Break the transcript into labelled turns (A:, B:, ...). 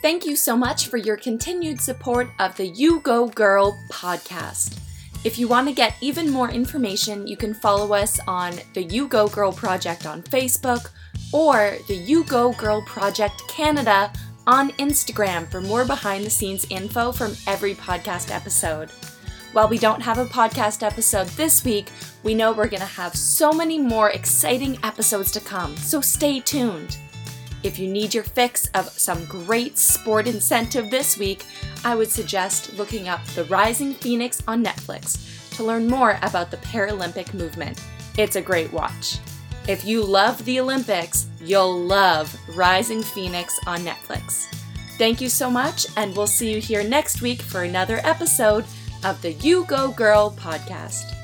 A: Thank you so much for your continued support of the You Go Girl podcast. If you want to get even more information, you can follow us on the You Go Girl Project on Facebook or the You Go Girl Project Canada on Instagram for more behind the scenes info from every podcast episode. While we don't have a podcast episode this week, we know we're going to have so many more exciting episodes to come, so stay tuned. If you need your fix of some great sport incentive this week, I would suggest looking up The Rising Phoenix on Netflix to learn more about the Paralympic movement. It's a great watch. If you love the Olympics, you'll love Rising Phoenix on Netflix. Thank you so much, and we'll see you here next week for another episode of the You Go Girl podcast.